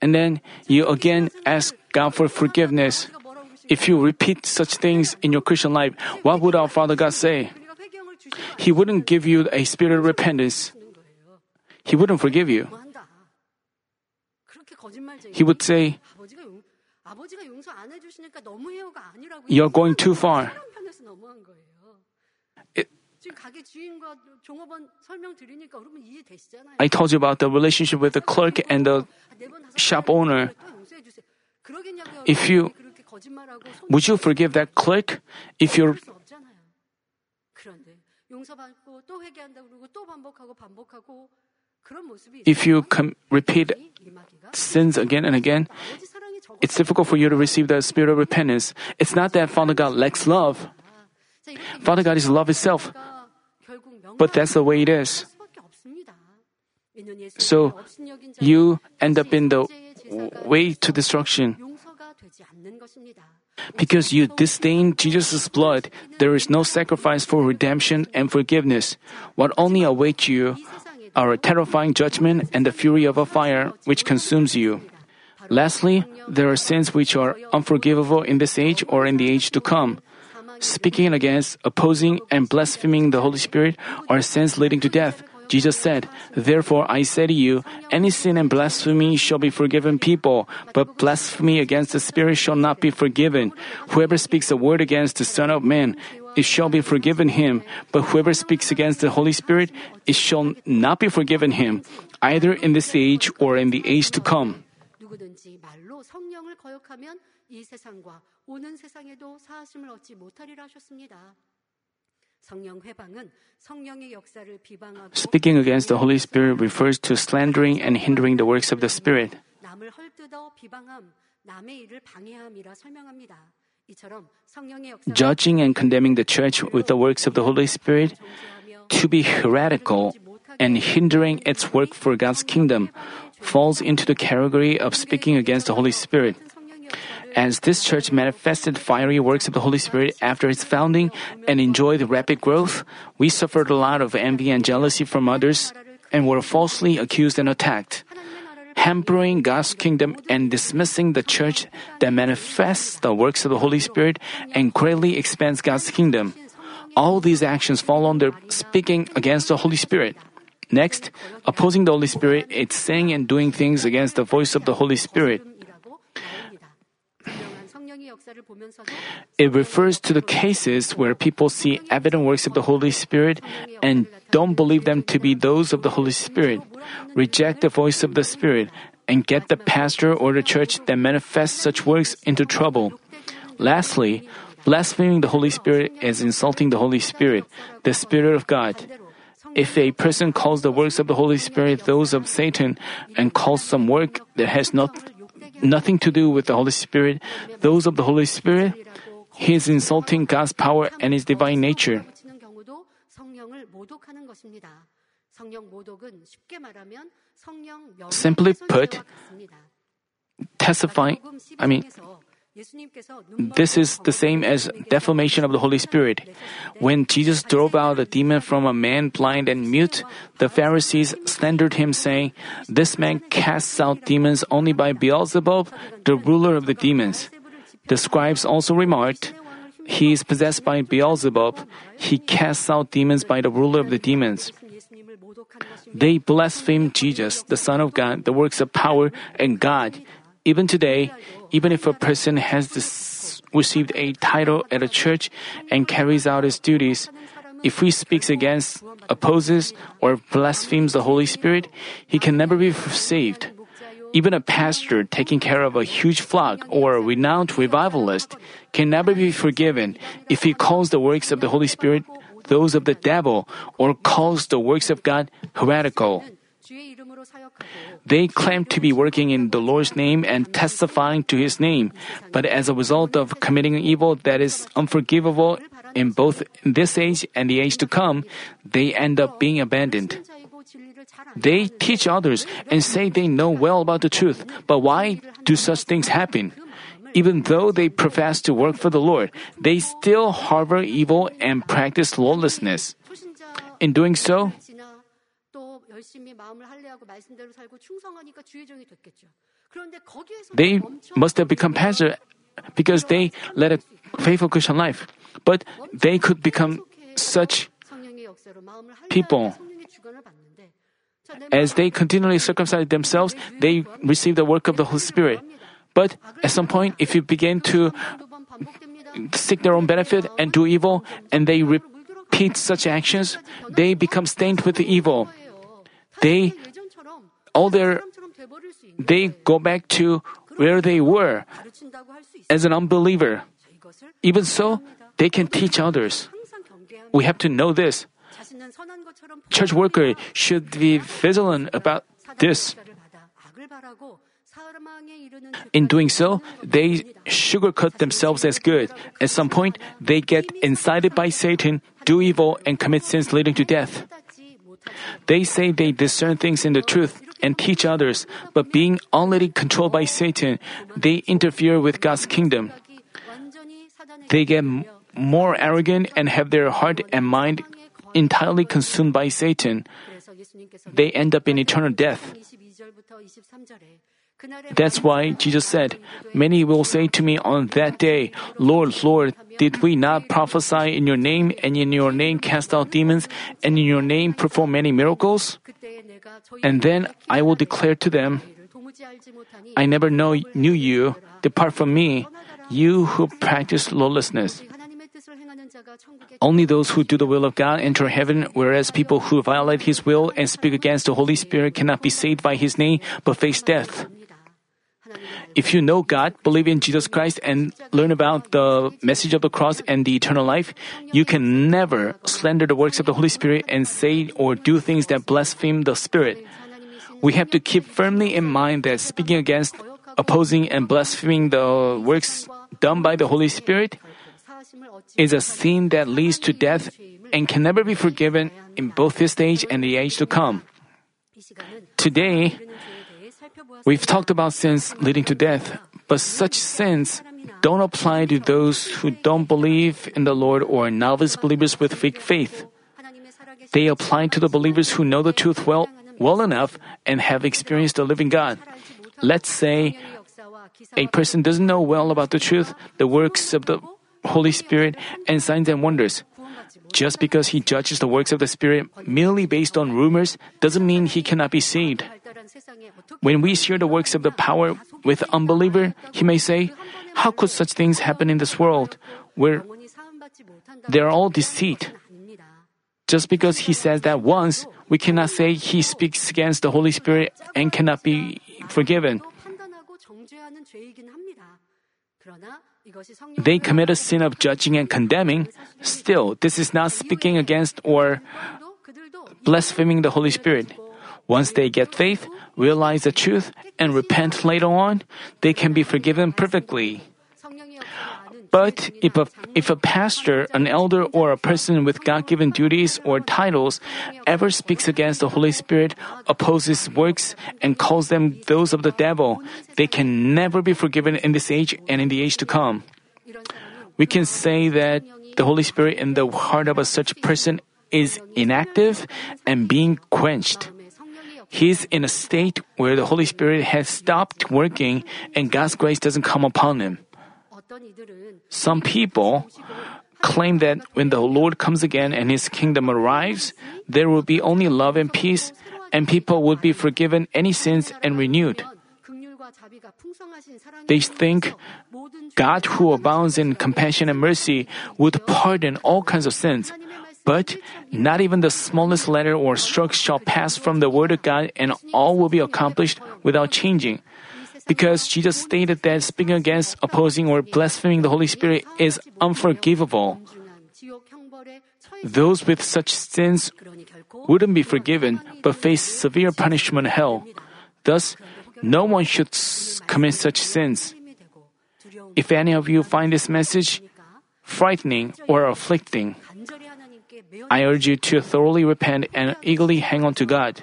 And then you again ask God for forgiveness. If you repeat such things in your Christian life, what would our Father God say? He wouldn't give you a spirit of repentance. He wouldn't forgive you. He would say, you're going too far. I told you about the relationship with the clerk and the shop owner. If you would you forgive that clerk if you're if you com- repeat sins again and again, it's difficult for you to receive the spirit of repentance. It's not that Father God lacks love. Father God is love itself. But that's the way it is. So you end up in the way to destruction. Because you disdain Jesus' blood, there is no sacrifice for redemption and forgiveness. What only awaits you are a terrifying judgment and the fury of a fire which consumes you. Lastly, there are sins which are unforgivable in this age or in the age to come. Speaking against, opposing, and blaspheming the Holy Spirit are sins leading to death. Jesus said, Therefore I say to you, any sin and blasphemy shall be forgiven people, but blasphemy against the Spirit shall not be forgiven. Whoever speaks a word against the Son of Man it shall be forgiven him. But whoever speaks against the Holy Spirit, it shall not be forgiven him, either in this age or in the age to come. Speaking against the Holy Spirit refers to slandering and hindering the works of the Spirit judging and condemning the church with the works of the Holy Spirit to be heretical and hindering its work for God's kingdom falls into the category of speaking against the Holy Spirit. As this church manifested fiery works of the Holy Spirit after its founding and enjoyed rapid growth, we suffered a lot of envy and jealousy from others and were falsely accused and attacked. Hampering God's kingdom and dismissing the church that manifests the works of the Holy Spirit and greatly expands God's kingdom. All these actions fall under speaking against the Holy Spirit. Next, opposing the Holy Spirit it's saying and doing things against the voice of the Holy Spirit. It refers to the cases where people see evident works of the Holy Spirit and don't believe them to be those of the Holy Spirit, reject the voice of the Spirit, and get the pastor or the church that manifests such works into trouble. Lastly, blaspheming the Holy Spirit is insulting the Holy Spirit, the Spirit of God. If a person calls the works of the Holy Spirit those of Satan and calls some work that has not, nothing to do with the Holy Spirit, those of the Holy Spirit, he is insulting God's power and his divine nature. Simply put, testifying, I mean, this is the same as defamation of the Holy Spirit. When Jesus drove out a demon from a man blind and mute, the Pharisees slandered him, saying, This man casts out demons only by Beelzebub, the ruler of the demons. The scribes also remarked, He is possessed by Beelzebub. He casts out demons by the ruler of the demons. They blasphemed Jesus, the Son of God, the works of power, and God. Even today, even if a person has received a title at a church and carries out his duties, if he speaks against, opposes, or blasphemes the Holy Spirit, he can never be saved. Even a pastor taking care of a huge flock or a renowned revivalist can never be forgiven if he calls the works of the Holy Spirit those of the devil or calls the works of God heretical. They claim to be working in the Lord's name and testifying to His name, but as a result of committing evil that is unforgivable in both this age and the age to come, they end up being abandoned. They teach others and say they know well about the truth, but why do such things happen? Even though they profess to work for the Lord, they still harbor evil and practice lawlessness. In doing so, they must have become pastors because they led a faithful Christian life, but they could become such people. As they continually circumcise themselves, they receive the work of the Holy Spirit. But at some point, if you begin to seek their own benefit and do evil, and they repeat such actions, they become stained with evil they all their they go back to where they were as an unbeliever. Even so, they can teach others. We have to know this. Church worker should be vigilant about this. In doing so, they sugarcoat themselves as good. At some point, they get incited by Satan, do evil, and commit sins leading to death. They say they discern things in the truth and teach others, but being already controlled by Satan, they interfere with God's kingdom. They get more arrogant and have their heart and mind entirely consumed by Satan. They end up in eternal death. That's why Jesus said, Many will say to me on that day, Lord, Lord, did we not prophesy in your name, and in your name cast out demons, and in your name perform many miracles? And then I will declare to them, I never know, knew you. Depart from me, you who practice lawlessness. Only those who do the will of God enter heaven, whereas people who violate His will and speak against the Holy Spirit cannot be saved by His name but face death. If you know God, believe in Jesus Christ, and learn about the message of the cross and the eternal life, you can never slander the works of the Holy Spirit and say or do things that blaspheme the Spirit. We have to keep firmly in mind that speaking against, opposing, and blaspheming the works done by the Holy Spirit is a sin that leads to death and can never be forgiven in both this age and the age to come. Today, we've talked about sins leading to death, but such sins don't apply to those who don't believe in the Lord or novice believers with weak faith. They apply to the believers who know the truth well, well enough and have experienced the living God. Let's say a person doesn't know well about the truth, the works of the Holy Spirit, and signs and wonders. Just because he judges the works of the Spirit merely based on rumors doesn't mean he cannot be saved. When we share the works of the power with unbeliever, he may say, How could such things happen in this world where they are all deceit? Just because he says that once, we cannot say he speaks against the Holy Spirit and cannot be forgiven. They commit a sin of judging and condemning. Still, this is not speaking against or blaspheming the Holy Spirit. Once they get faith, realize the truth, and repent later on, they can be forgiven perfectly. But if a, if a pastor, an elder, or a person with God given duties or titles ever speaks against the Holy Spirit, opposes works, and calls them those of the devil, they can never be forgiven in this age and in the age to come. We can say that the Holy Spirit in the heart of a such person is inactive and being quenched. He is in a state where the Holy Spirit has stopped working and God's grace doesn't come upon him. Some people claim that when the Lord comes again and his kingdom arrives, there will be only love and peace, and people would be forgiven any sins and renewed. They think God, who abounds in compassion and mercy, would pardon all kinds of sins. But not even the smallest letter or stroke shall pass from the word of God, and all will be accomplished without changing because Jesus stated that speaking against, opposing, or blaspheming the Holy Spirit is unforgivable. Those with such sins wouldn't be forgiven, but face severe punishment hell. Thus, no one should commit such sins. If any of you find this message frightening or afflicting, I urge you to thoroughly repent and eagerly hang on to God.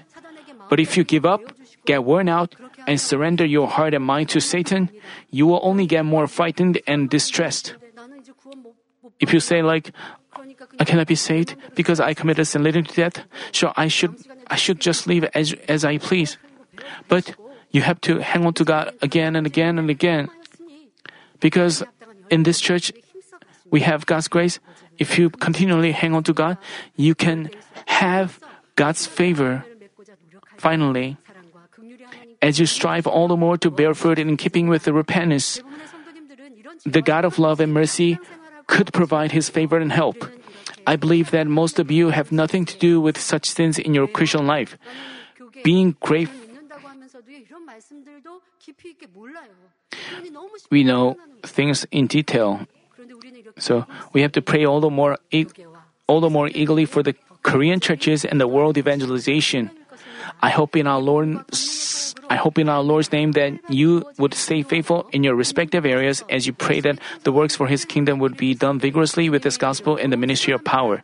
But if you give up, get worn out, and surrender your heart and mind to Satan, you will only get more frightened and distressed. If you say like, I cannot be saved because I committed sin leading to death, so I should I should just live as as I please. But you have to hang on to God again and again and again. Because in this church we have God's grace. If you continually hang on to God, you can have God's favor. Finally, as you strive all the more to bear fruit in keeping with the repentance, the God of love and mercy could provide His favor and help. I believe that most of you have nothing to do with such things in your Christian life. Being grateful, we know things in detail. So we have to pray all the more, all the more eagerly for the Korean churches and the world evangelization. I hope in our Lord's I hope in our Lord's name that you would stay faithful in your respective areas as you pray that the works for His kingdom would be done vigorously with this gospel in the ministry of power.